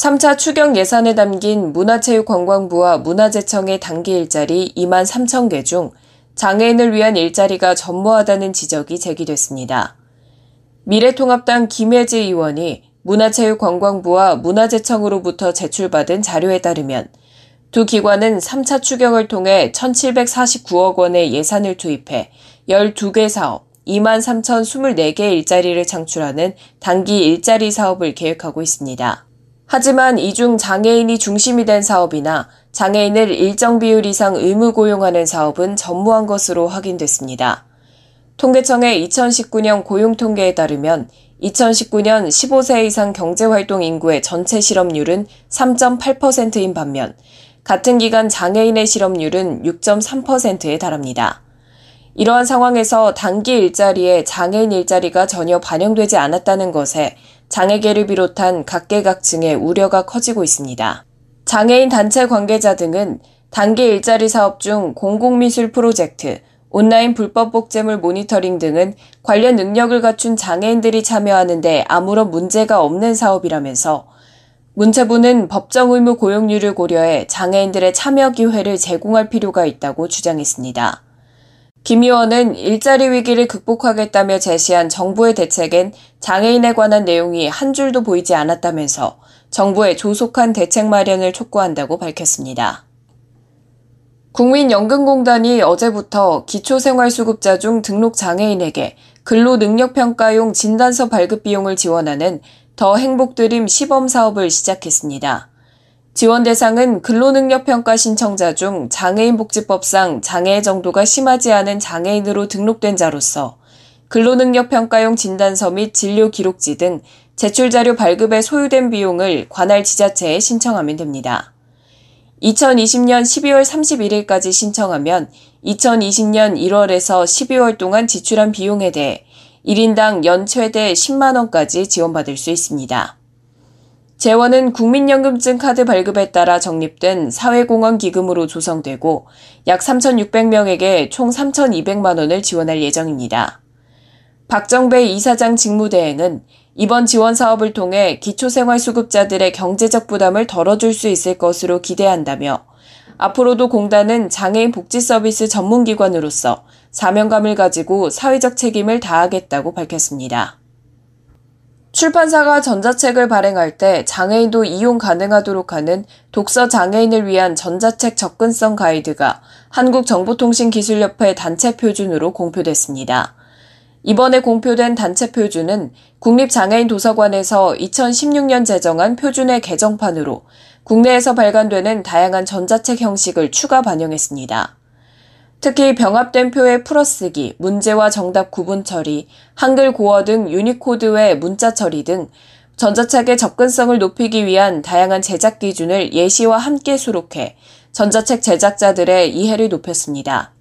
3차 추경 예산에 담긴 문화체육관광부와 문화재청의 단기 일자리 2만 3천 개 중 장애인을 위한 일자리가 전무하다는 지적이 제기됐습니다. 미래통합당 김혜지 의원이 문화체육관광부와 문화재청으로부터 제출받은 자료에 따르면 두 기관은 3차 추경을 통해 1,749억 원의 예산을 투입해 12개 사업, 2만 3,024개 일자리를 창출하는 단기 일자리 사업을 계획하고 있습니다. 하지만 이중 장애인이 중심이 된 사업이나 장애인을 일정 비율 이상 의무 고용하는 사업은 전무한 것으로 확인됐습니다. 통계청의 2019년 고용 통계에 따르면 2019년 15세 이상 경제활동 인구의 전체 실업률은 3.8%인 반면 같은 기간 장애인의 실업률은 6.3%에 달합니다. 이러한 상황에서 단기 일자리에 장애인 일자리가 전혀 반영되지 않았다는 것에 장애계를 비롯한 각계각층의 우려가 커지고 있습니다. 장애인 단체 관계자 등은 단기 일자리 사업 중 공공미술 프로젝트, 온라인 불법 복제물 모니터링 등은 관련 능력을 갖춘 장애인들이 참여하는데 아무런 문제가 없는 사업이라면서 문체부는 법정 의무 고용률을 고려해 장애인들의 참여 기회를 제공할 필요가 있다고 주장했습니다. 김 의원은 일자리 위기를 극복하겠다며 제시한 정부의 대책엔 장애인에 관한 내용이 한 줄도 보이지 않았다면서 정부의 조속한 대책 마련을 촉구한다고 밝혔습니다. 국민연금공단이 어제부터 기초생활수급자 중 등록 장애인에게 근로능력평가용 진단서 발급 비용을 지원하는 더 행복드림 시범 사업을 시작했습니다. 지원 대상은 근로능력평가 신청자 중 장애인복지법상 장애 정도가 심하지 않은 장애인으로 등록된 자로서 근로능력평가용 진단서 및 진료 기록지 등 제출자료 발급에 소요된 비용을 관할 지자체에 신청하면 됩니다. 2020년 12월 31일까지 신청하면 2020년 1월에서 12월 동안 지출한 비용에 대해 1인당 연 최대 10만원까지 지원받을 수 있습니다. 재원은 국민연금증 카드 발급에 따라 적립된 사회공헌 기금으로 조성되고 약 3,600명에게 총 3,200만 원을 지원할 예정입니다. 박정배 이사장 직무대행은 이번 지원 사업을 통해 기초생활수급자들의 경제적 부담을 덜어줄 수 있을 것으로 기대한다며 앞으로도 공단은 장애인 복지 서비스 전문기관으로서 사명감을 가지고 사회적 책임을 다하겠다고 밝혔습니다. 출판사가 전자책을 발행할 때 장애인도 이용 가능하도록 하는 독서 장애인을 위한 전자책 접근성 가이드가 한국정보통신기술협회 단체 표준으로 공표됐습니다. 이번에 공표된 단체 표준은 국립장애인 도서관에서 2016년 제정한 표준의 개정판으로 국내에서 발간되는 다양한 전자책 형식을 추가 반영했습니다. 특히 병합된 표의 풀어쓰기, 문제와 정답 구분 처리, 한글 고어 등 유니코드 외 문자 처리 등 전자책의 접근성을 높이기 위한 다양한 제작 기준을 예시와 함께 수록해 전자책 제작자들의 이해를 높였습니다.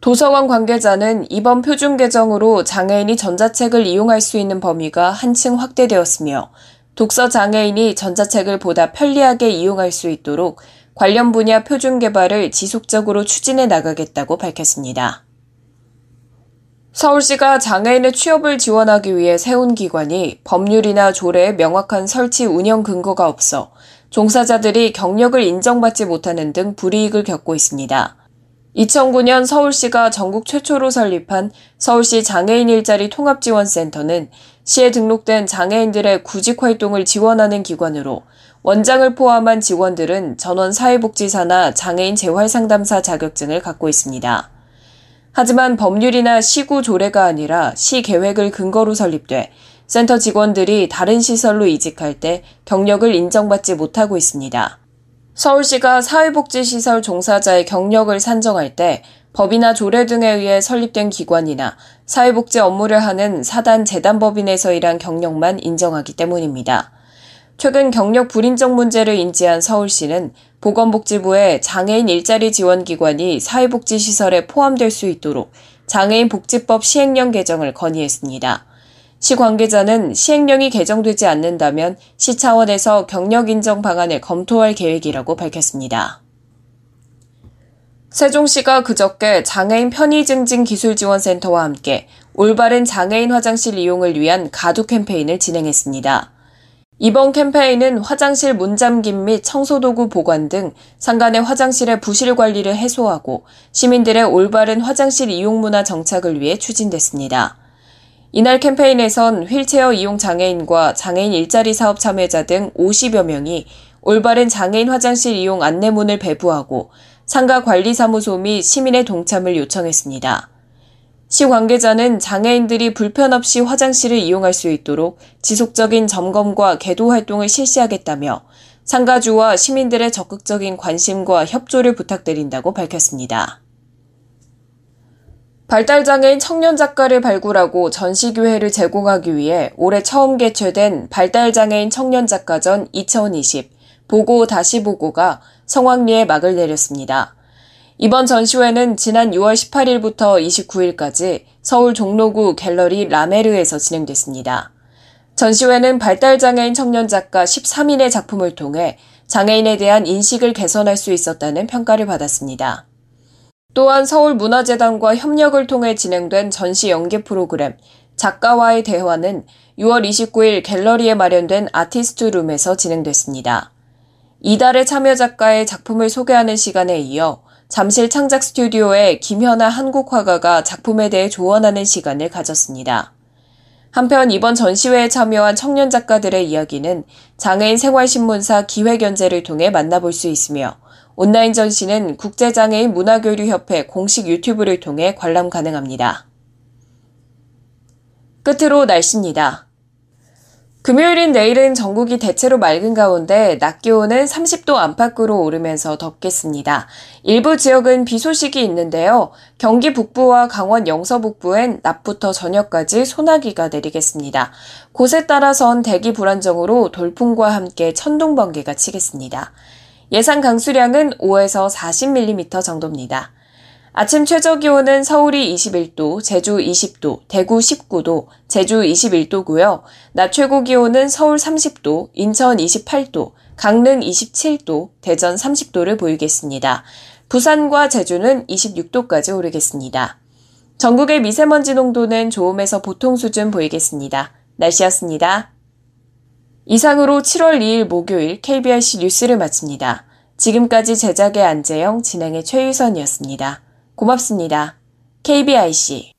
도서관 관계자는 이번 표준 개정으로 장애인이 전자책을 이용할 수 있는 범위가 한층 확대되었으며 독서 장애인이 전자책을 보다 편리하게 이용할 수 있도록 관련 분야 표준 개발을 지속적으로 추진해 나가겠다고 밝혔습니다. 서울시가 장애인의 취업을 지원하기 위해 세운 기관이 법률이나 조례에 명확한 설치 운영 근거가 없어 종사자들이 경력을 인정받지 못하는 등 불이익을 겪고 있습니다. 2009년 서울시가 전국 최초로 설립한 서울시 장애인 일자리 통합지원센터는 시에 등록된 장애인들의 구직 활동을 지원하는 기관으로 원장을 포함한 직원들은 전원 사회복지사나 장애인 재활상담사 자격증을 갖고 있습니다. 하지만 법률이나 시구 조례가 아니라 시 계획을 근거로 설립돼 센터 직원들이 다른 시설로 이직할 때 경력을 인정받지 못하고 있습니다. 서울시가 사회복지시설 종사자의 경력을 산정할 때 법이나 조례 등에 의해 설립된 기관이나 사회복지 업무를 하는 사단 재단법인에서 일한 경력만 인정하기 때문입니다. 최근 경력 불인정 문제를 인지한 서울시는 보건복지부의 장애인 일자리 지원 기관이 사회복지시설에 포함될 수 있도록 장애인 복지법 시행령 개정을 건의했습니다. 시 관계자는 시행령이 개정되지 않는다면 시 차원에서 경력 인정 방안을 검토할 계획이라고 밝혔습니다. 세종시가 그저께 장애인 편의 증진 기술 지원센터와 함께 올바른 장애인 화장실 이용을 위한 가두 캠페인을 진행했습니다. 이번 캠페인은 화장실 문잠김 및 청소도구 보관 등 상간의 화장실의 부실 관리를 해소하고 시민들의 올바른 화장실 이용 문화 정착을 위해 추진됐습니다. 이날 캠페인에선 휠체어 이용 장애인과 장애인 일자리 사업 참여자 등 50여 명이 올바른 장애인 화장실 이용 안내문을 배부하고 상가 관리사무소 및 시민의 동참을 요청했습니다. 시 관계자는 장애인들이 불편 없이 화장실을 이용할 수 있도록 지속적인 점검과 개도 활동을 실시하겠다며 상가주와 시민들의 적극적인 관심과 협조를 부탁드린다고 밝혔습니다. 발달장애인 청년 작가를 발굴하고 전시교회를 제공하기 위해 올해 처음 개최된 발달장애인 청년 작가전 2020 보고 다시 보고가 성황리에 막을 내렸습니다. 이번 전시회는 지난 6월 18일부터 29일까지 서울 종로구 갤러리 라메르에서 진행됐습니다. 전시회는 발달장애인 청년 작가 13인의 작품을 통해 장애인에 대한 인식을 개선할 수 있었다는 평가를 받았습니다. 또한 서울문화재단과 협력을 통해 진행된 전시 연계 프로그램 작가와의 대화는 6월 29일 갤러리에 마련된 아티스트 룸에서 진행됐습니다. 이달의 참여 작가의 작품을 소개하는 시간에 이어 잠실 창작 스튜디오에 김현아 한국 화가가 작품에 대해 조언하는 시간을 가졌습니다. 한편 이번 전시회에 참여한 청년 작가들의 이야기는 장애인 생활신문사 기획연재를 통해 만나볼 수 있으며 온라인 전시는 국제장애인 문화교류협회 공식 유튜브를 통해 관람 가능합니다. 끝으로 날씨입니다. 금요일인 내일은 전국이 대체로 맑은 가운데 낮 기온은 30도 안팎으로 오르면서 덥겠습니다. 일부 지역은 비 소식이 있는데요. 경기 북부와 강원 영서 북부엔 낮부터 저녁까지 소나기가 내리겠습니다. 곳에 따라선 대기 불안정으로 돌풍과 함께 천둥 번개가 치겠습니다. 예상 강수량은 5에서 40mm 정도입니다. 아침 최저 기온은 서울이 21도, 제주 20도, 대구 19도, 제주 21도고요. 낮 최고 기온은 서울 30도, 인천 28도, 강릉 27도, 대전 30도를 보이겠습니다. 부산과 제주는 26도까지 오르겠습니다. 전국의 미세먼지 농도는 좋음에서 보통 수준 보이겠습니다. 날씨였습니다. 이상으로 7월 2일 목요일 KBRC 뉴스를 마칩니다. 지금까지 제작의 안재영, 진행의 최유선이었습니다. 고맙습니다. KBIC